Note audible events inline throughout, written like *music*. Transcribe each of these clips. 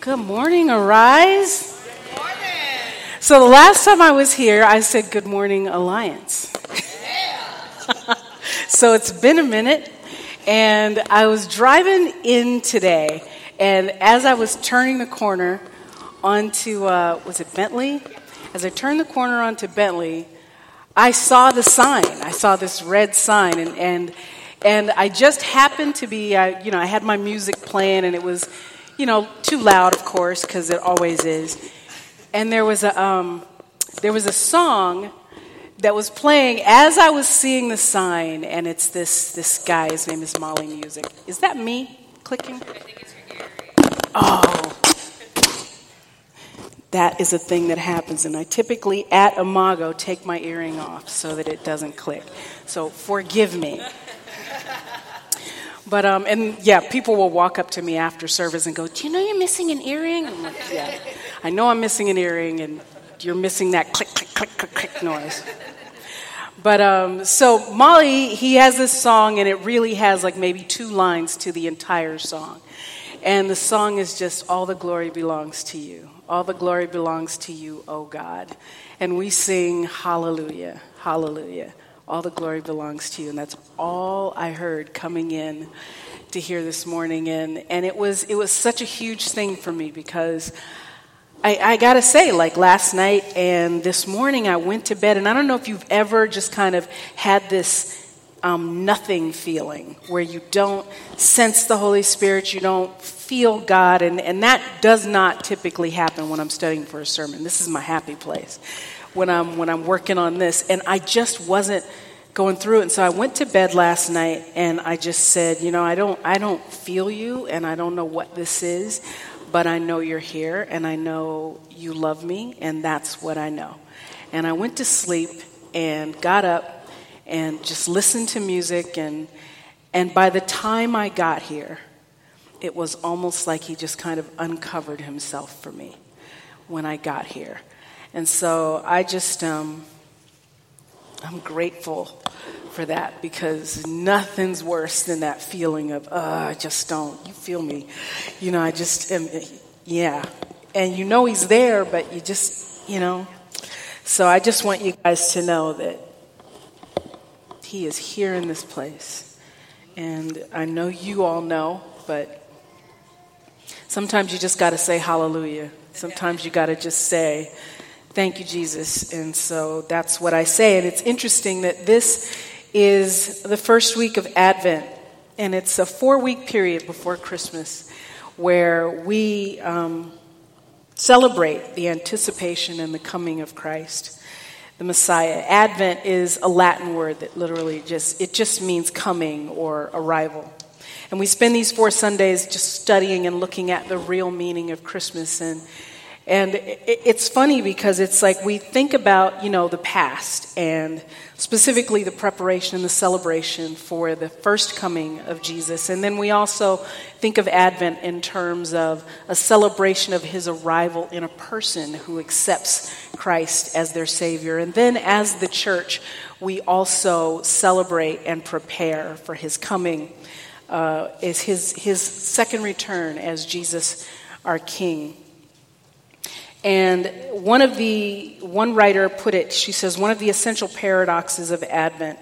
Good morning, Arise. Good morning. So, the last time I was here, I said, Good morning, Alliance. Yeah. *laughs* so, it's been a minute, and I was driving in today, and as I was turning the corner onto, uh, was it Bentley? As I turned the corner onto Bentley, I saw the sign. I saw this red sign, and, and, and I just happened to be, uh, you know, I had my music playing, and it was you know, too loud, of course, because it always is. And there was a um, there was a song that was playing as I was seeing the sign, and it's this this guy. His name is Mali Music. Is that me clicking? Oh, that is a thing that happens, and I typically at Imago take my earring off so that it doesn't click. So forgive me. *laughs* But um, and yeah, people will walk up to me after service and go, "Do you know you're missing an earring?" Like, "Yeah, I know I'm missing an earring, and you're missing that click, click, click, click, click noise." But um, so Mali, he has this song, and it really has like maybe two lines to the entire song, and the song is just "All the glory belongs to you, all the glory belongs to you, O God," and we sing Hallelujah, Hallelujah. All the glory belongs to you. And that's all I heard coming in to hear this morning. And, and it, was, it was such a huge thing for me because I, I got to say, like last night and this morning, I went to bed. And I don't know if you've ever just kind of had this um, nothing feeling where you don't sense the Holy Spirit, you don't feel God, and, and that does not typically happen when I'm studying for a sermon. This is my happy place when I'm when I'm working on this, and I just wasn't going through it. And so I went to bed last night, and I just said, you know, I don't I don't feel you, and I don't know what this is, but I know you're here, and I know you love me, and that's what I know. And I went to sleep and got up and just listened to music and and by the time I got here, it was almost like he just kind of uncovered himself for me when I got here. And so I just, um, I'm grateful for that because nothing's worse than that feeling of, uh, I just don't, you feel me. You know, I just am, yeah. And you know he's there, but you just, you know. So I just want you guys to know that he is here in this place. And I know you all know, but sometimes you just got to say hallelujah. Sometimes you got to just say, Thank you, Jesus. And so that's what I say. And it's interesting that this is the first week of Advent, and it's a four week period before Christmas where we um, celebrate the anticipation and the coming of Christ, the Messiah. Advent is a Latin word that literally just it just means coming or arrival. And we spend these four Sundays just studying and looking at the real meaning of Christmas and and it's funny because it's like we think about, you know, the past and specifically the preparation and the celebration for the first coming of Jesus. And then we also think of Advent in terms of a celebration of his arrival in a person who accepts Christ as their Savior. And then as the church, we also celebrate and prepare for his coming, uh, is his, his second return as Jesus our King. And one of the, one writer put it, she says, one of the essential paradoxes of Advent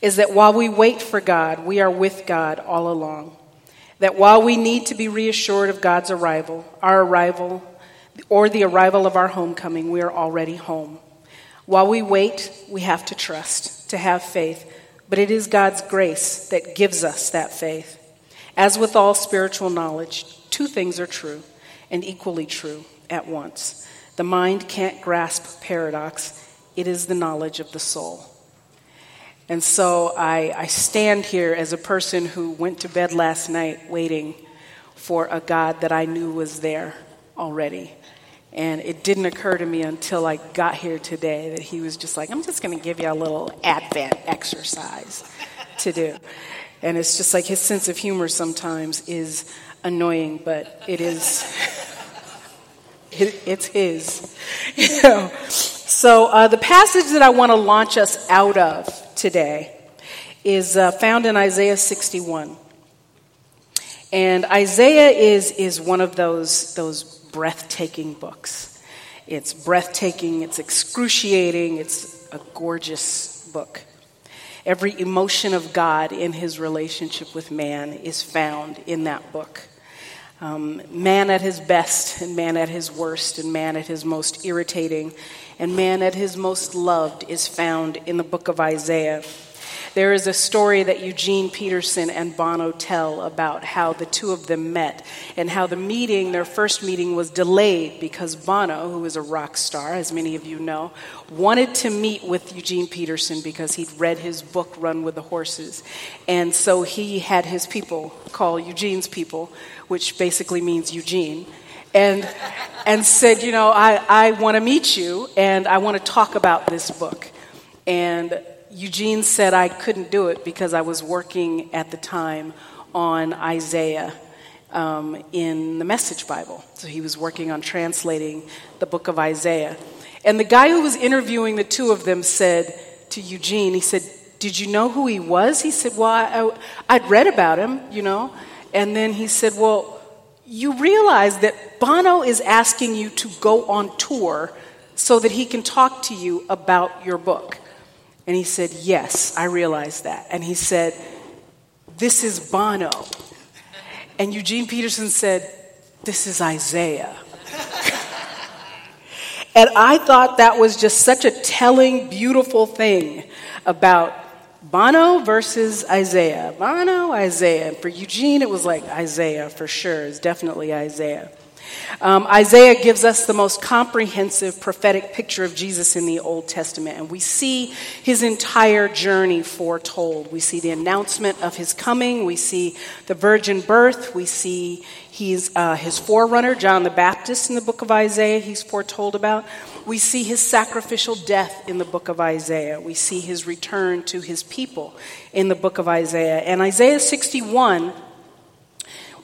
is that while we wait for God, we are with God all along. That while we need to be reassured of God's arrival, our arrival, or the arrival of our homecoming, we are already home. While we wait, we have to trust, to have faith, but it is God's grace that gives us that faith. As with all spiritual knowledge, two things are true and equally true at once. The mind can't grasp paradox, it is the knowledge of the soul. And so I, I stand here as a person who went to bed last night waiting for a God that I knew was there already. And it didn't occur to me until I got here today that he was just like, I'm just going to give you a little Advent exercise to do. And it's just like his sense of humor sometimes is annoying, but it is. It's his. *laughs* You know? So uh, the passage that I want to launch us out of today is uh, found in Isaiah 61. And Isaiah is, is one of those, those breathtaking books. It's breathtaking, it's excruciating, it's a gorgeous book. Every emotion of God in his relationship with man is found in that book. Um, man at his best, and man at his worst, and man at his most irritating, and man at his most loved is found in the book of Isaiah. There is a story that Eugene Peterson and Bono tell about how the two of them met and how the meeting, their first meeting, was delayed because Bono, who is a rock star, as many of you know, wanted to meet with Eugene Peterson because he'd read his book, Run with the Horses. And so he had his people call Eugene's people, which basically means Eugene and and said, you know, I, I want to meet you and I want to talk about this book. And Eugene said I couldn't do it because I was working at the time on Isaiah um, in the Message Bible. So he was working on translating the book of Isaiah. And the guy who was interviewing the two of them said to Eugene, he said, Did you know who he was? He said, Well, I, I'd read about him, you know. And then he said, Well, you realize that Bono is asking you to go on tour so that he can talk to you about your book. And he said, Yes, I realize that. And he said, This is Bono. And Eugene Peterson said, This is Isaiah. *laughs* and I thought that was just such a telling, beautiful thing about Bono versus Isaiah. Bono, Isaiah. For Eugene, it was like Isaiah for sure. It's definitely Isaiah. Um, Isaiah gives us the most comprehensive prophetic picture of Jesus in the Old Testament, and we see his entire journey foretold. We see the announcement of his coming, we see the virgin birth, we see he's, uh, his forerunner, John the Baptist, in the book of Isaiah, he's foretold about. We see his sacrificial death in the book of Isaiah. We see his return to his people in the book of Isaiah. And Isaiah 61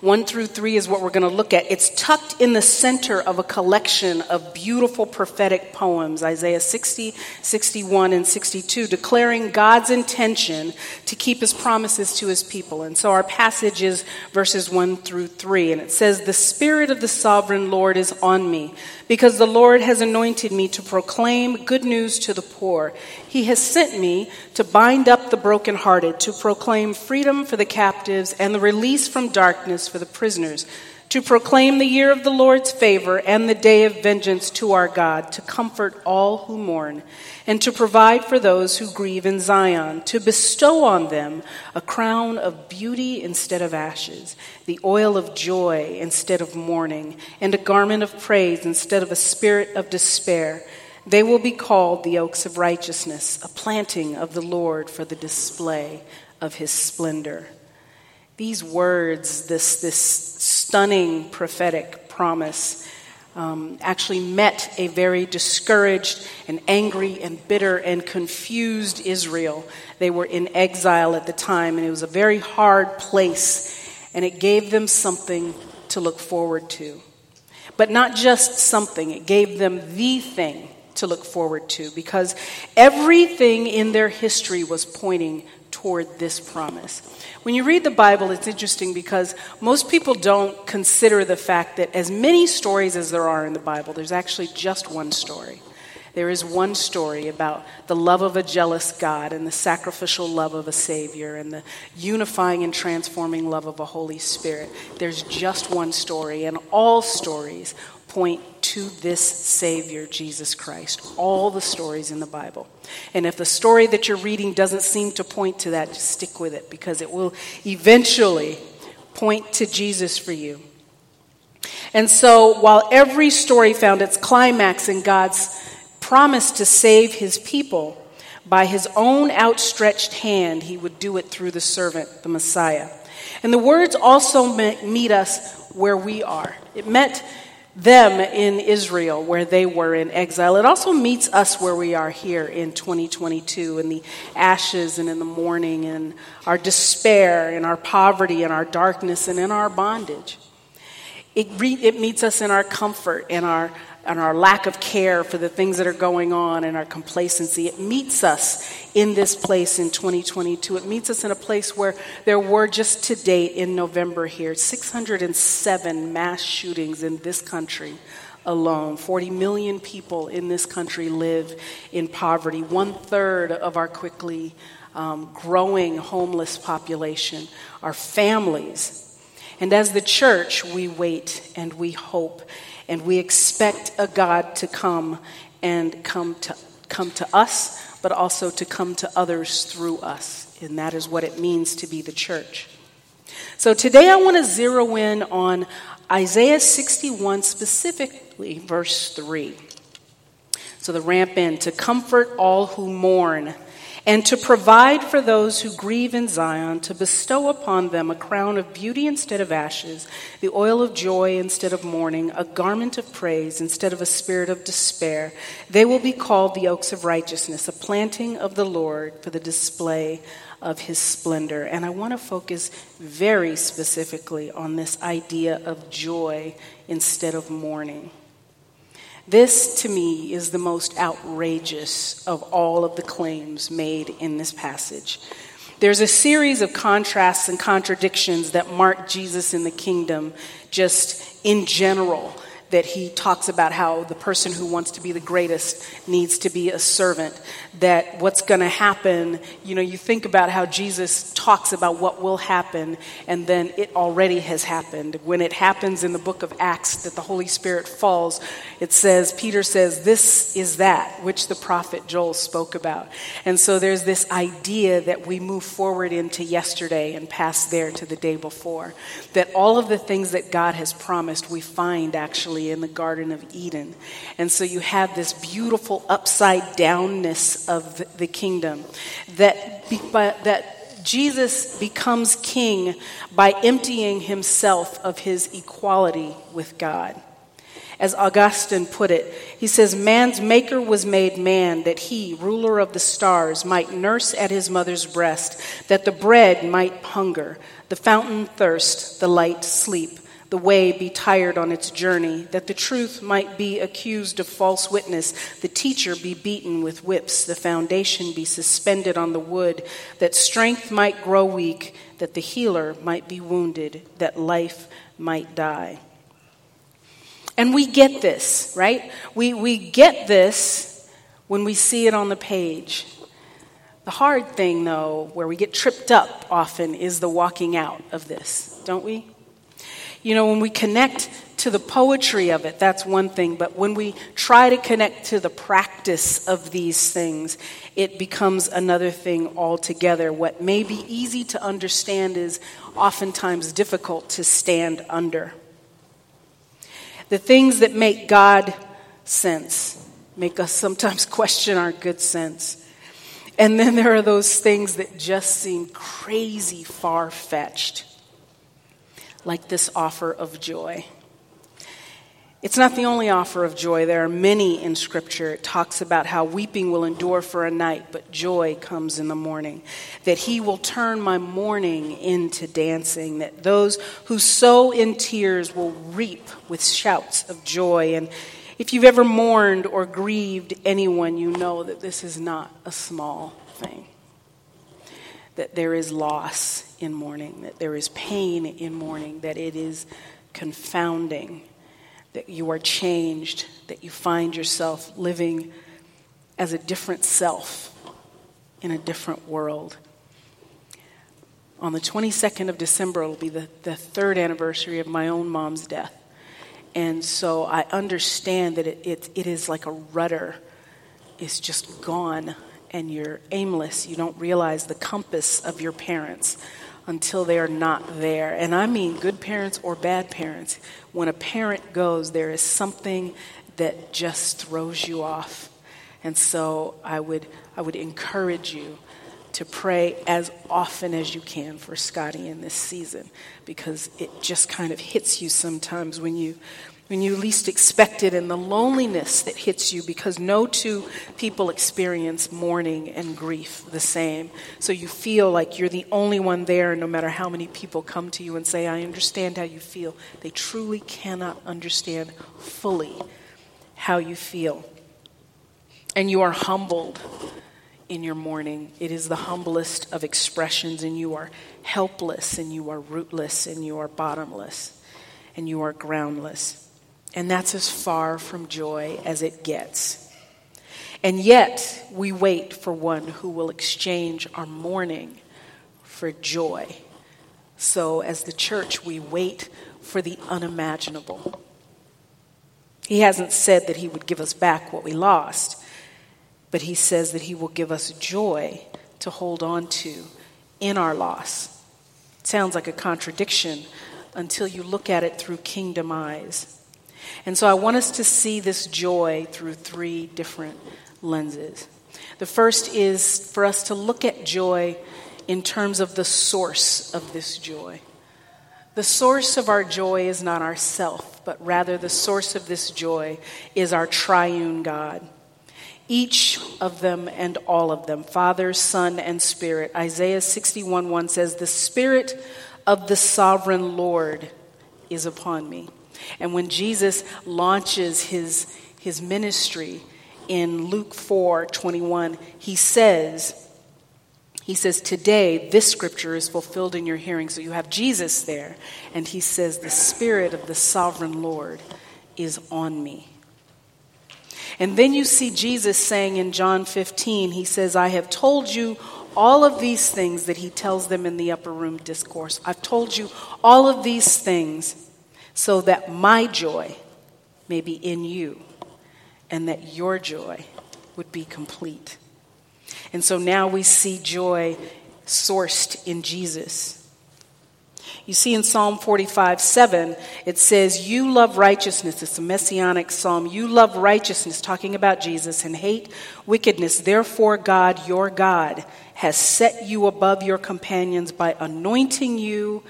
1 through 3 is what we're going to look at. It's tucked in the center of a collection of beautiful prophetic poems, Isaiah 60, 61, and 62, declaring God's intention to keep his promises to his people. And so our passage is verses 1 through 3, and it says, The Spirit of the sovereign Lord is on me, because the Lord has anointed me to proclaim good news to the poor. He has sent me to bind up the brokenhearted, to proclaim freedom for the captives and the release from darkness for the prisoners, to proclaim the year of the Lord's favor and the day of vengeance to our God, to comfort all who mourn, and to provide for those who grieve in Zion, to bestow on them a crown of beauty instead of ashes, the oil of joy instead of mourning, and a garment of praise instead of a spirit of despair they will be called the oaks of righteousness, a planting of the Lord for the display of his splendor. These words, this, this stunning prophetic promise, um, actually met a very discouraged and angry and bitter and confused Israel. They were in exile at the time, and it was a very hard place, and it gave them something to look forward to. But not just something, it gave them the thing to look forward to because everything in their history was pointing toward this promise. When you read the Bible, it's interesting because most people don't consider the fact that as many stories as there are in the Bible, there's actually just one story. There is one story about the love of a jealous God and the sacrificial love of a Savior and the unifying and transforming love of a Holy Spirit. There's just one story, and all stories point to this Savior, Jesus Christ. All the stories in the Bible. And if the story that you're reading doesn't seem to point to that, just stick with it because it will eventually point to Jesus for you. And so, while every story found its climax in God's promise to save his people, by his own outstretched hand, he would do it through the servant, the Messiah. And the words also meet us where we are. It meant them in Israel where they were in exile. It also meets us where we are here in 2022 in the ashes and in the mourning and our despair and our poverty and our darkness and in our bondage. It, re- it meets us in our comfort and our and our lack of care for the things that are going on and our complacency. It meets us in this place in 2022. It meets us in a place where there were just to date in November here 607 mass shootings in this country alone. 40 million people in this country live in poverty. One third of our quickly um, growing homeless population are families. And as the church, we wait and we hope and we expect a God to come and come to, come to us, but also to come to others through us. And that is what it means to be the church. So today I want to zero in on Isaiah 61, specifically verse 3. So the ramp in to comfort all who mourn and to provide for those who grieve in Zion, to bestow upon them a crown of beauty instead of ashes, the oil of joy instead of mourning, a garment of praise instead of a spirit of despair. They will be called the oaks of righteousness, a planting of the Lord for the display of his splendor. And I want to focus very specifically on this idea of joy instead of mourning. This, to me, is the most outrageous of all of the claims made in this passage. There's a series of contrasts and contradictions that mark Jesus in the kingdom just in general that he talks about how the person who wants to be the greatest needs to be a servant. That what's going to happen, you know, you think about how Jesus talks about what will happen, and then it already has happened. When it happens in the book of Acts that the Holy Spirit falls, it says, Peter says, This is that which the prophet Joel spoke about. And so there's this idea that we move forward into yesterday and past there to the day before. That all of the things that God has promised, we find actually in the Garden of Eden. And so you have this beautiful upside downness of the kingdom that, that Jesus becomes king by emptying himself of his equality with God. As Augustine put it, he says, Man's maker was made man that he, ruler of the stars, might nurse at his mother's breast, that the bread might hunger, the fountain thirst, the light sleep the way be tired on its journey, that the truth might be accused of false witness, the teacher be beaten with whips, the foundation be suspended on the wood, that strength might grow weak, that the healer might be wounded, that life might die. And we get this, right? We, we get this when we see it on the page. The hard thing, though, where we get tripped up often, is the walking out of this, don't we? You know, when we connect to the poetry of it, that's one thing, but when we try to connect to the practice of these things, it becomes another thing altogether. What may be easy to understand is oftentimes difficult to stand under. The things that make God sense make us sometimes *laughs* question our good sense. And then there are those things that just seem crazy far fetched like this offer of joy. It's not the only offer of joy. There are many in Scripture. It talks about how weeping will endure for a night, but joy comes in the morning. That He will turn my mourning into dancing. That those who sow in tears will reap with shouts of joy. And if you've ever mourned or grieved anyone, you know that this is not a small thing. That there is loss in mourning, that there is pain in mourning, that it is confounding, that you are changed, that you find yourself living as a different self in a different world. On the 22nd of December, it'll be the, the third anniversary of my own mom's death. And so I understand that it, it, it is like a rudder is just gone and you're aimless. You don't realize the compass of your parents until they are not there. And I mean good parents or bad parents. When a parent goes, there is something that just throws you off. And so I would, I would encourage you to pray as often as you can for Scotty in this season because it just kind of hits you sometimes when you when you least expect it, and the loneliness that hits you because no two people experience mourning and grief the same. So you feel like you're the only one there, no matter how many people come to you and say, I understand how you feel. They truly cannot understand fully how you feel. And you are humbled in your mourning. It is the humblest of expressions, and you are helpless, and you are rootless, and you are bottomless, and you are groundless. And that's as far from joy as it gets. And yet, we wait for one who will exchange our mourning for joy. So, as the church, we wait for the unimaginable. He hasn't said that He would give us back what we lost, but He says that He will give us joy to hold on to in our loss. It sounds like a contradiction until you look at it through kingdom eyes. And so I want us to see this joy through three different lenses. The first is for us to look at joy in terms of the source of this joy. The source of our joy is not ourself, but rather the source of this joy is our triune God. Each of them and all of them, Father, Son, and Spirit. Isaiah 61 1 says, The Spirit of the sovereign Lord is upon me. And when Jesus launches his, his ministry in Luke 4 21, he says, he says, Today, this scripture is fulfilled in your hearing. So you have Jesus there. And he says, The Spirit of the sovereign Lord is on me. And then you see Jesus saying in John 15, He says, I have told you all of these things that He tells them in the upper room discourse. I've told you all of these things so that my joy may be in you and that your joy would be complete. And so now we see joy sourced in Jesus. You see in Psalm 45 7, it says, You love righteousness. It's a messianic psalm. You love righteousness, talking about Jesus, and hate wickedness. Therefore, God, your God, has set you above your companions by anointing you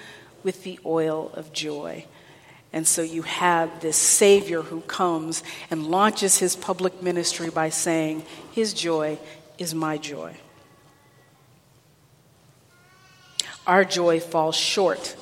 with the oil of joy. And so you have this Savior who comes and launches his public ministry by saying, His joy is my joy. Our joy falls short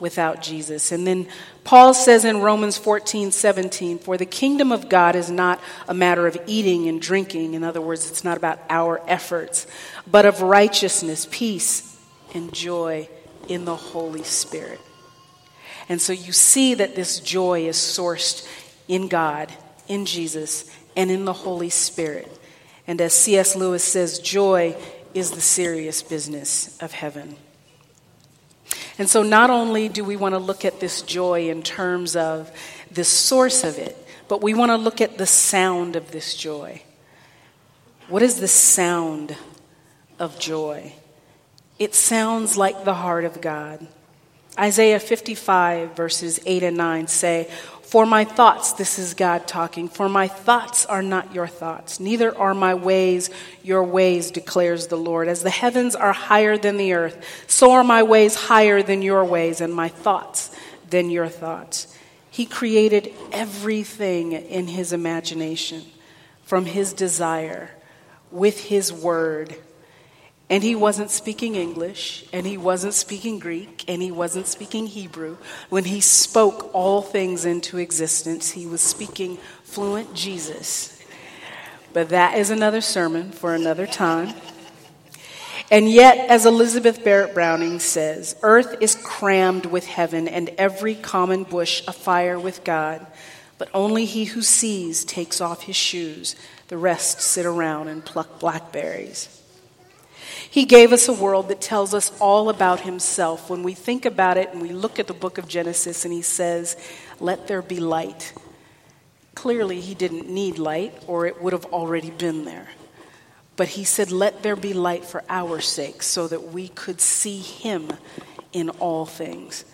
without Jesus. And then Paul says in Romans 14, 17, for the kingdom of God is not a matter of eating and drinking. In other words, it's not about our efforts, but of righteousness, peace, and joy in the Holy Spirit. And so you see that this joy is sourced in God, in Jesus, and in the Holy Spirit. And as C.S. Lewis says, joy is the serious business of heaven. And so, not only do we want to look at this joy in terms of the source of it, but we want to look at the sound of this joy. What is the sound of joy? It sounds like the heart of God. Isaiah 55, verses 8 and 9 say, for my thoughts, this is God talking, for my thoughts are not your thoughts, neither are my ways your ways, declares the Lord. As the heavens are higher than the earth, so are my ways higher than your ways, and my thoughts than your thoughts. He created everything in his imagination, from his desire, with his word and he wasn't speaking English, and he wasn't speaking Greek, and he wasn't speaking Hebrew. When he spoke all things into existence, he was speaking fluent Jesus. But that is another sermon for another time. And yet, as Elizabeth Barrett Browning says, earth is crammed with heaven, and every common bush afire with God. But only he who sees takes off his shoes. The rest sit around and pluck blackberries. He gave us a world that tells us all about himself. When we think about it and we look at the book of Genesis and he says, Let there be light. Clearly, he didn't need light or it would have already been there. But he said, Let there be light for our sake so that we could see him in all things.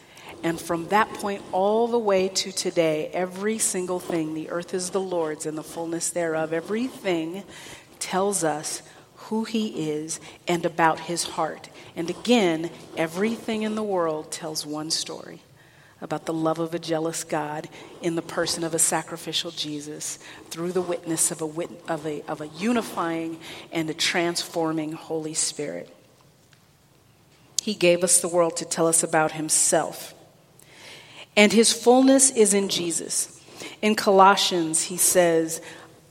And from that point all the way to today, every single thing, the earth is the Lord's and the fullness thereof, everything tells us who he is and about his heart. And again, everything in the world tells one story about the love of a jealous God in the person of a sacrificial Jesus through the witness of a, wit- of a, of a unifying and a transforming Holy Spirit. He gave us the world to tell us about himself. And his fullness is in Jesus. In Colossians, he says,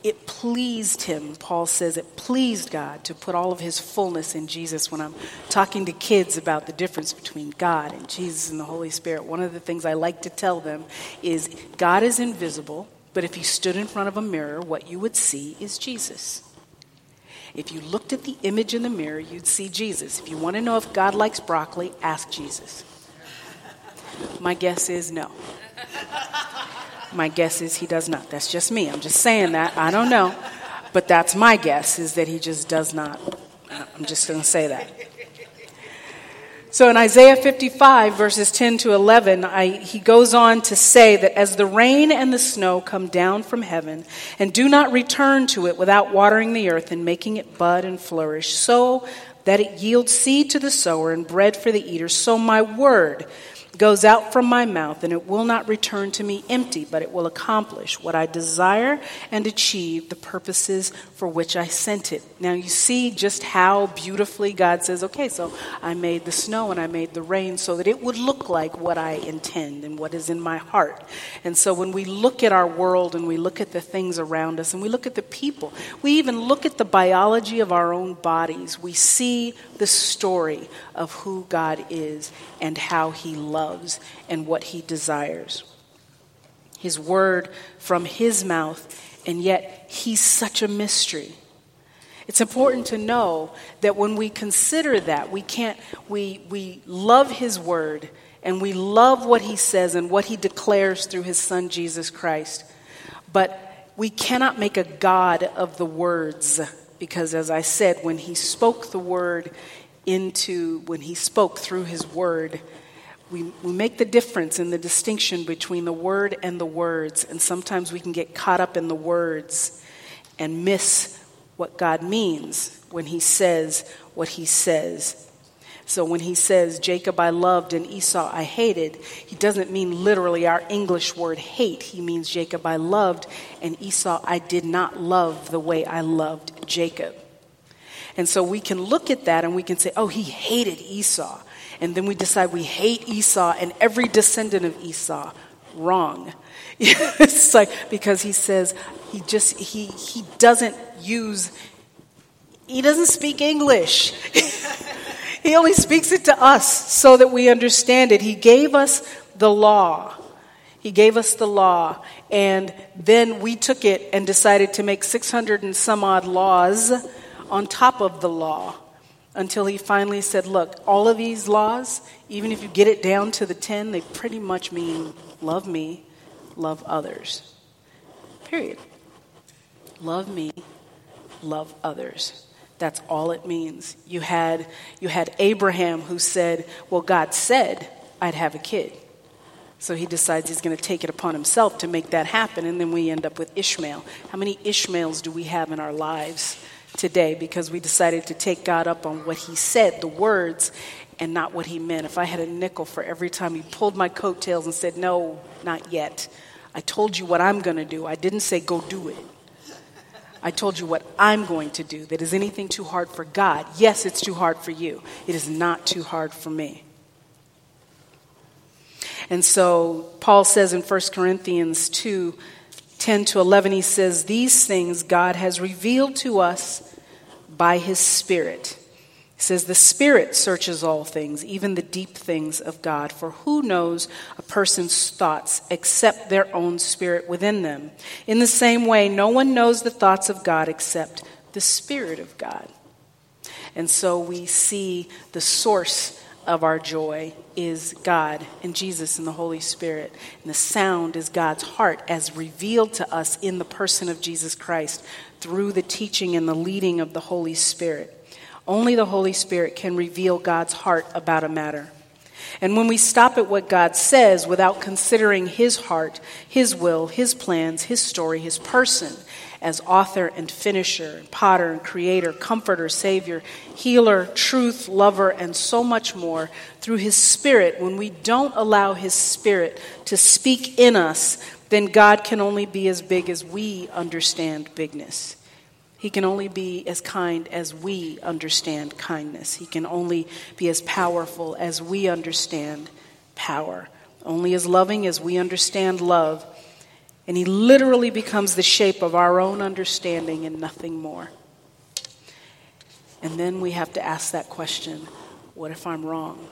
it pleased him, Paul says, it pleased God to put all of his fullness in Jesus. When I'm talking to kids about the difference between God and Jesus and the Holy Spirit, one of the things I like to tell them is God is invisible, but if you stood in front of a mirror, what you would see is Jesus. If you looked at the image in the mirror, you'd see Jesus. If you want to know if God likes broccoli, ask Jesus. My guess is no. My guess is he does not. That's just me. I'm just saying that. I don't know. But that's my guess is that he just does not. I'm just going to say that. So in Isaiah 55, verses 10 to 11, I, he goes on to say that as the rain and the snow come down from heaven and do not return to it without watering the earth and making it bud and flourish, so that it yields seed to the sower and bread for the eater, so my word goes out from my mouth, and it will not return to me empty, but it will accomplish what I desire and achieve the purposes for which I sent it. Now, you see just how beautifully God says, okay, so I made the snow and I made the rain so that it would look like what I intend and what is in my heart. And so when we look at our world and we look at the things around us and we look at the people, we even look at the biology of our own bodies, we see the story of who God is and how He loves and what He desires. His word from His mouth, and yet He's such a mystery. It's important to know that when we consider that, we can't, we, we love His word and we love what He says and what He declares through His Son, Jesus Christ. But we cannot make a God of the words because, as I said, when He spoke the word, into when he spoke through his word. We, we make the difference in the distinction between the word and the words, and sometimes we can get caught up in the words and miss what God means when he says what he says. So when he says, Jacob I loved and Esau I hated, he doesn't mean literally our English word hate. He means Jacob I loved and Esau I did not love the way I loved Jacob. And so we can look at that and we can say, oh, he hated Esau. And then we decide we hate Esau and every descendant of Esau. Wrong. *laughs* it's like, because he says he just, he, he doesn't use, he doesn't speak English. *laughs* he only speaks it to us so that we understand it. He gave us the law. He gave us the law, and then we took it and decided to make 600 and some odd laws on top of the law until he finally said, Look, all of these laws, even if you get it down to the 10, they pretty much mean love me, love others. Period. Love me, love others. That's all it means. You had, you had Abraham who said, Well, God said I'd have a kid. So he decides he's going to take it upon himself to make that happen, and then we end up with Ishmael. How many Ishmaels do we have in our lives? Today because we decided to take God up on what He said, the words, and not what He meant. If I had a nickel for every time He pulled my coattails and said, No, not yet. I told you what I'm going to do. I didn't say go do it. I told you what I'm going to do. That is anything too hard for God? Yes, it's too hard for you. It is not too hard for me. And so Paul says in 1 Corinthians 2 10 to 11, he says, These things God has revealed to us by his Spirit. He says, The Spirit searches all things, even the deep things of God. For who knows a person's thoughts except their own spirit within them? In the same way, no one knows the thoughts of God except the Spirit of God. And so we see the source of our joy is God and Jesus and the Holy Spirit. And the sound is God's heart as revealed to us in the person of Jesus Christ through the teaching and the leading of the Holy Spirit. Only the Holy Spirit can reveal God's heart about a matter. And when we stop at what God says without considering His heart, His will, His plans, His story, His person, as author and finisher, potter and creator, comforter, savior, healer, truth, lover, and so much more through his spirit, when we don't allow his spirit to speak in us, then God can only be as big as we understand bigness. He can only be as kind as we understand kindness. He can only be as powerful as we understand power. Only as loving as we understand love And he literally becomes the shape of our own understanding and nothing more. And then we have to ask that question what if I'm wrong?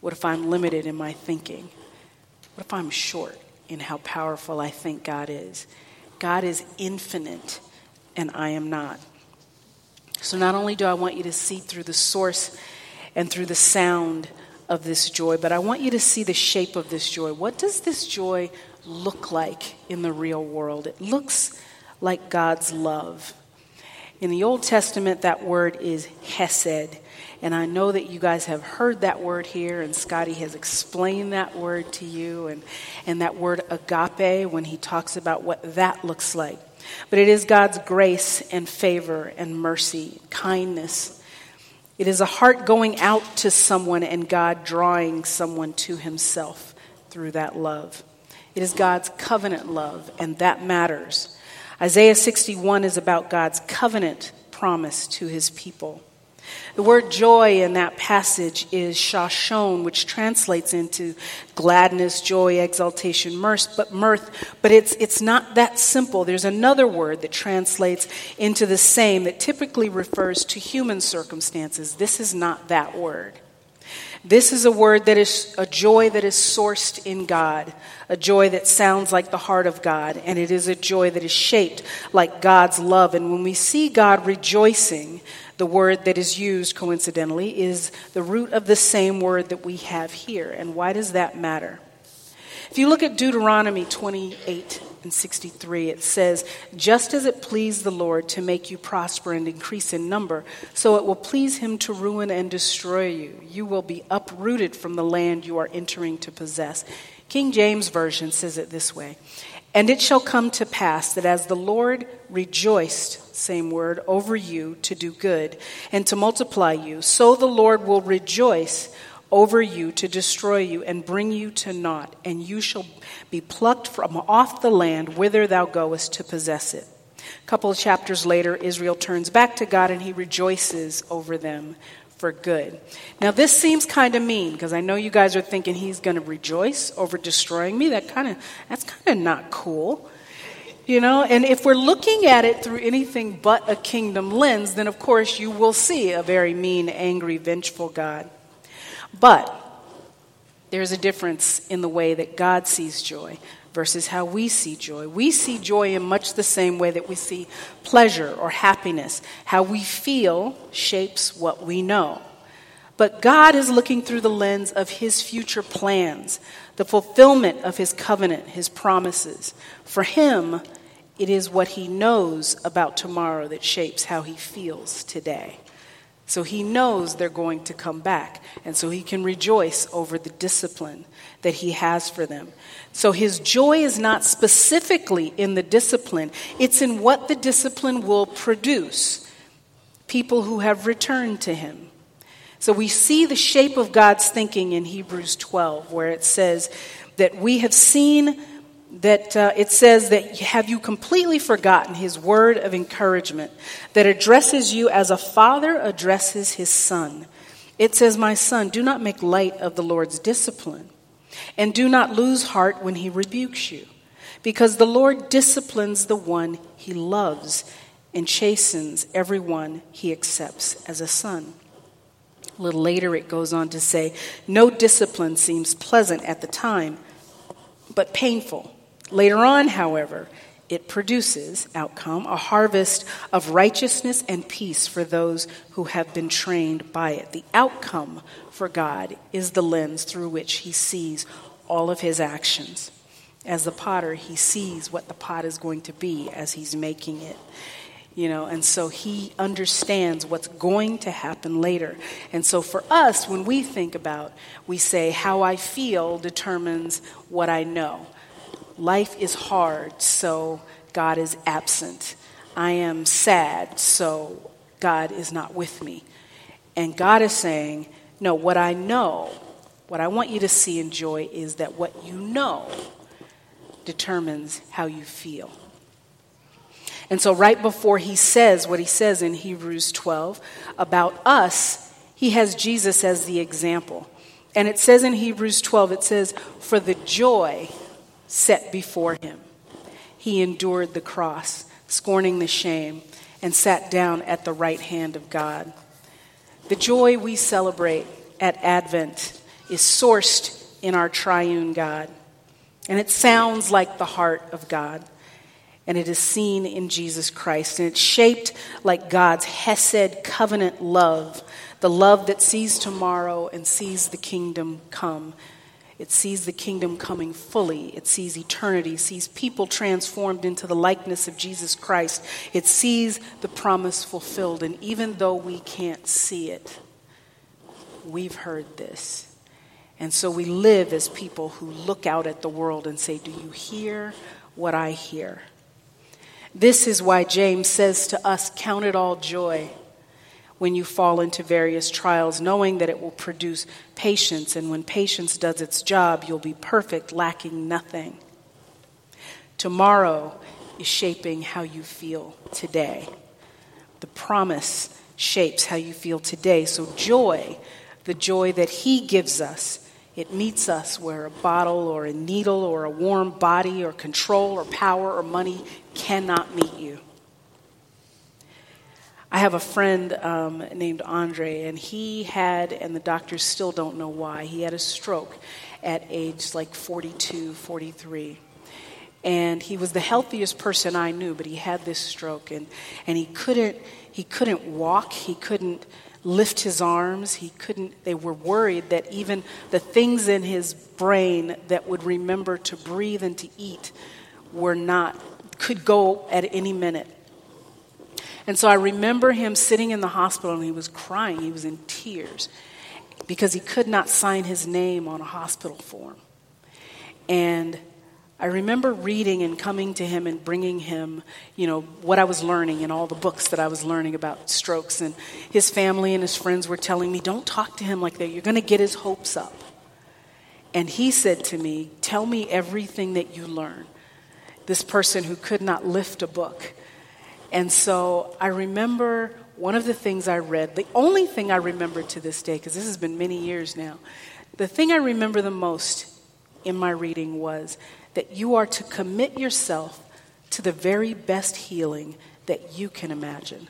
What if I'm limited in my thinking? What if I'm short in how powerful I think God is? God is infinite, and I am not. So, not only do I want you to see through the source and through the sound of this joy, but I want you to see the shape of this joy. What does this joy look like in the real world? It looks like God's love. In the Old Testament, that word is hesed. And I know that you guys have heard that word here, and Scotty has explained that word to you, and, and that word agape when he talks about what that looks like. But it is God's grace and favor and mercy, kindness. It is a heart going out to someone and God drawing someone to himself through that love. It is God's covenant love, and that matters. Isaiah 61 is about God's covenant promise to his people. The word joy in that passage is shashon, which translates into gladness, joy, exaltation, mirth, but mirth, but it's, it's not that simple. There's another word that translates into the same that typically refers to human circumstances. This is not that word. This is a word that is a joy that is sourced in God, a joy that sounds like the heart of God, and it is a joy that is shaped like God's love. And when we see God rejoicing, the word that is used, coincidentally, is the root of the same word that we have here. And why does that matter? If you look at Deuteronomy 28 and 63, it says, Just as it pleased the Lord to make you prosper and increase in number, so it will please him to ruin and destroy you. You will be uprooted from the land you are entering to possess. King James Version says it this way And it shall come to pass that as the Lord rejoiced same word, over you to do good and to multiply you. So the Lord will rejoice over you to destroy you and bring you to naught, and you shall be plucked from off the land whither thou goest to possess it. A couple of chapters later, Israel turns back to God and he rejoices over them for good. Now, this seems kind of mean because I know you guys are thinking he's going to rejoice over destroying me. That kind of that's kind of not cool. You know, and if we're looking at it through anything but a kingdom lens, then of course you will see a very mean, angry, vengeful God. But there's a difference in the way that God sees joy versus how we see joy. We see joy in much the same way that we see pleasure or happiness. How we feel shapes what we know. But God is looking through the lens of His future plans, the fulfillment of His covenant, His promises. For Him, it is what He knows about tomorrow that shapes how He feels today. So He knows they're going to come back, and so He can rejoice over the discipline that He has for them. So His joy is not specifically in the discipline, it's in what the discipline will produce people who have returned to Him. So we see the shape of God's thinking in Hebrews 12, where it says that we have seen that uh, it says that have you completely forgotten his word of encouragement that addresses you as a father addresses his son. It says, My son, do not make light of the Lord's discipline, and do not lose heart when he rebukes you, because the Lord disciplines the one he loves and chastens everyone he accepts as a son. A little later, it goes on to say, No discipline seems pleasant at the time, but painful. Later on, however, it produces outcome a harvest of righteousness and peace for those who have been trained by it. The outcome for God is the lens through which he sees all of his actions. As the potter, he sees what the pot is going to be as he's making it you know and so he understands what's going to happen later and so for us when we think about we say how i feel determines what i know life is hard so god is absent. I am sad so god is not with me. And god is saying no what i know what i want you to see and joy is that what you know determines how you feel. And so, right before he says what he says in Hebrews 12 about us, he has Jesus as the example. And it says in Hebrews 12, it says, For the joy set before him. he endured the cross, scorning the shame, and sat down at the right hand of God. The joy we celebrate at Advent is sourced in our triune God, and it sounds like the heart of God and it is seen in Jesus Christ. And it's shaped like God's Hesed covenant love, the love that sees tomorrow and sees the kingdom come. It sees the kingdom coming fully. It sees eternity, sees people transformed into the likeness of Jesus Christ. It sees the promise fulfilled. And even though we can't see it, we've heard this. And so we live as people who look out at the world and say, Do you hear what I hear? This is why James says to us, Count it all joy when you fall into various trials, knowing that it will produce patience, and when patience does its job, you'll be perfect, lacking nothing. Tomorrow is shaping how you feel today. The promise shapes how you feel today. So, joy, the joy that He gives us, it meets us where a bottle or a needle or a warm body or control or power or money cannot meet you. I have a friend um, named Andre, and he had, and the doctors still don't know why, he had a stroke at age like 42, 43. And he was the healthiest person I knew, but he had this stroke, and, and he, couldn't, he couldn't walk, he couldn't lift his arms. He couldn't, they were worried that even the things in his brain that would remember to breathe and to eat were not, could go at any minute. And so I remember him sitting in the hospital and he was crying. He was in tears because he could not sign his name on a hospital form. And I remember reading and coming to him and bringing him, you know, what I was learning and all the books that I was learning about strokes. And his family and his friends were telling me, don't talk to him like that. You're going to get his hopes up. And he said to me, Tell me everything that you learn. This person who could not lift a book. And so I remember one of the things I read, the only thing I remember to this day, because this has been many years now, the thing I remember the most in my reading was that you are to commit yourself to the very best healing that you can imagine.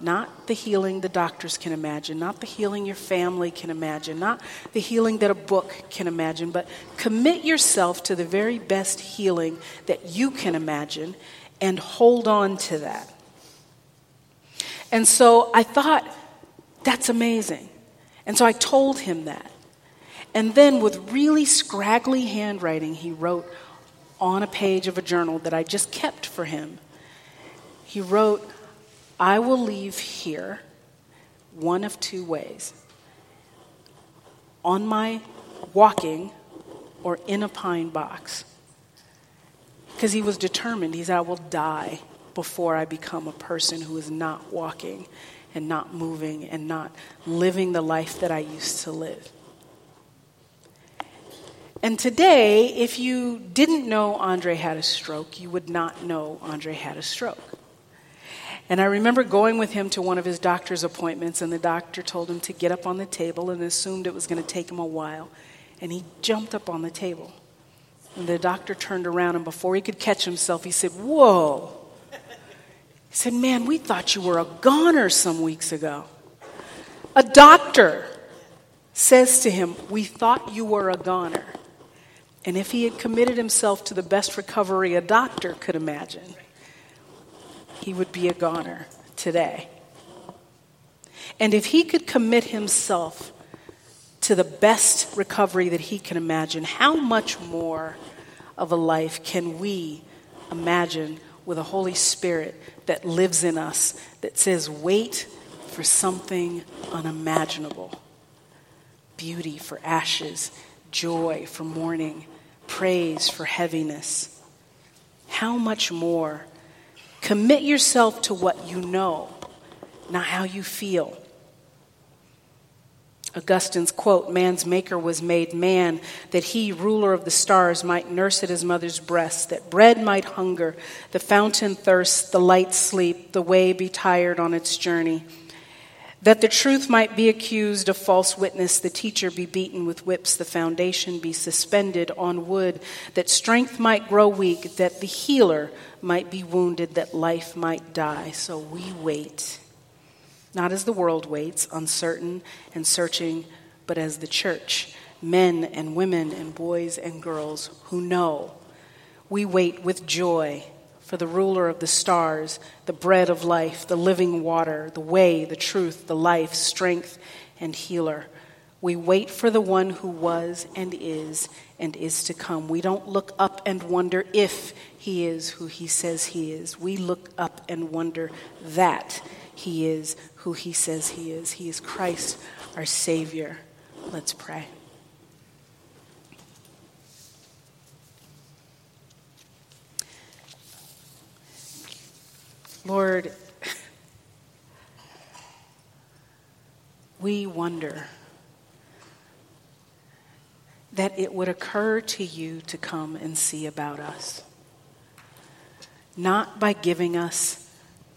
Not the healing the doctors can imagine, not the healing your family can imagine, not the healing that a book can imagine, but commit yourself to the very best healing that you can imagine and hold on to that. And so I thought, that's amazing. And so I told him that. And then, with really scraggly handwriting, he wrote on a page of a journal that I just kept for him. He wrote, I will leave here one of two ways on my walking or in a pine box. Because he was determined. He said, I will die before I become a person who is not walking and not moving and not living the life that I used to live. And today, if you didn't know Andre had a stroke, you would not know Andre had a stroke. And I remember going with him to one of his doctor's appointments, and the doctor told him to get up on the table and assumed it was going to take him a while. And he jumped up on the table. And the doctor turned around, and before he could catch himself, he said, Whoa. He said, Man, we thought you were a goner some weeks ago. A doctor says to him, We thought you were a goner. And if he had committed himself to the best recovery a doctor could imagine, he would be a goner today. And if he could commit himself to the best recovery that he can imagine, how much more of a life can we imagine with a Holy Spirit that lives in us that says, wait for something unimaginable? Beauty for ashes, joy for mourning, praise for heaviness. How much more? Commit yourself to what you know, not how you feel. Augustine's quote Man's maker was made man, that he, ruler of the stars, might nurse at his mother's breast, that bread might hunger, the fountain thirst, the light sleep, the way be tired on its journey That the truth might be accused of false witness, the teacher be beaten with whips, the foundation be suspended on wood, that strength might grow weak, that the healer might be wounded, that life might die. So we wait, not as the world waits, uncertain and searching, but as the church, men and women and boys and girls who know. We wait with joy for the ruler of the stars, the bread of life, the living water, the way, the truth, the life, strength, and healer. We wait for the one who was and is and is to come. We don't look up and wonder if he is who he says he is. We look up and wonder that he is who he says he is. He is Christ, our Savior. Let's pray. Lord, we wonder that it would occur to you to come and see about us. Not by giving us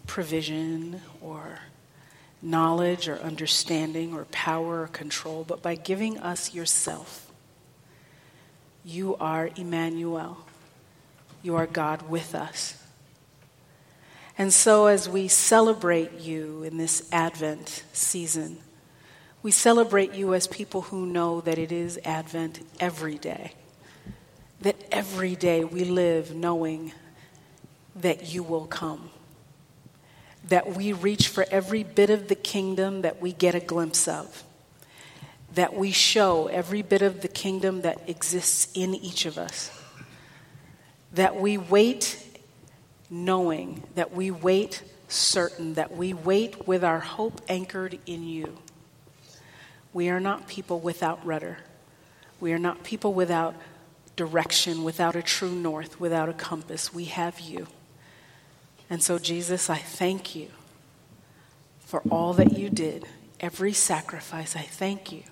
provision or knowledge or understanding or power or control, but by giving us yourself. You are Emmanuel. You are God with us. And so, as we celebrate you in this Advent season, we celebrate you as people who know that it is Advent every day. That every day we live knowing that you will come. That we reach for every bit of the kingdom that we get a glimpse of. That we show every bit of the kingdom that exists in each of us. That we wait knowing that we wait certain, that we wait with our hope anchored in you. We are not people without rudder. We are not people without direction, without a true north, without a compass. We have you. And so, Jesus, I thank you for all that you did, every sacrifice. I thank you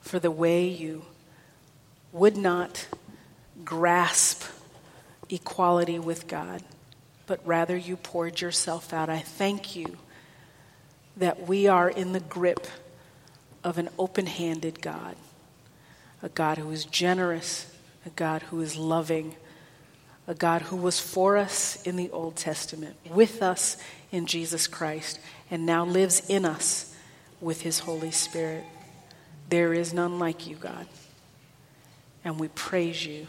for the way you would not grasp equality with God, but rather you poured yourself out. I thank you that we are in the grip of an open handed God, a God who is generous, a God who is loving, a God who was for us in the Old Testament, with us in Jesus Christ, and now lives in us with his Holy Spirit. There is none like you, God. And we praise you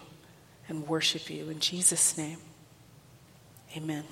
and worship you. In Jesus' name, amen.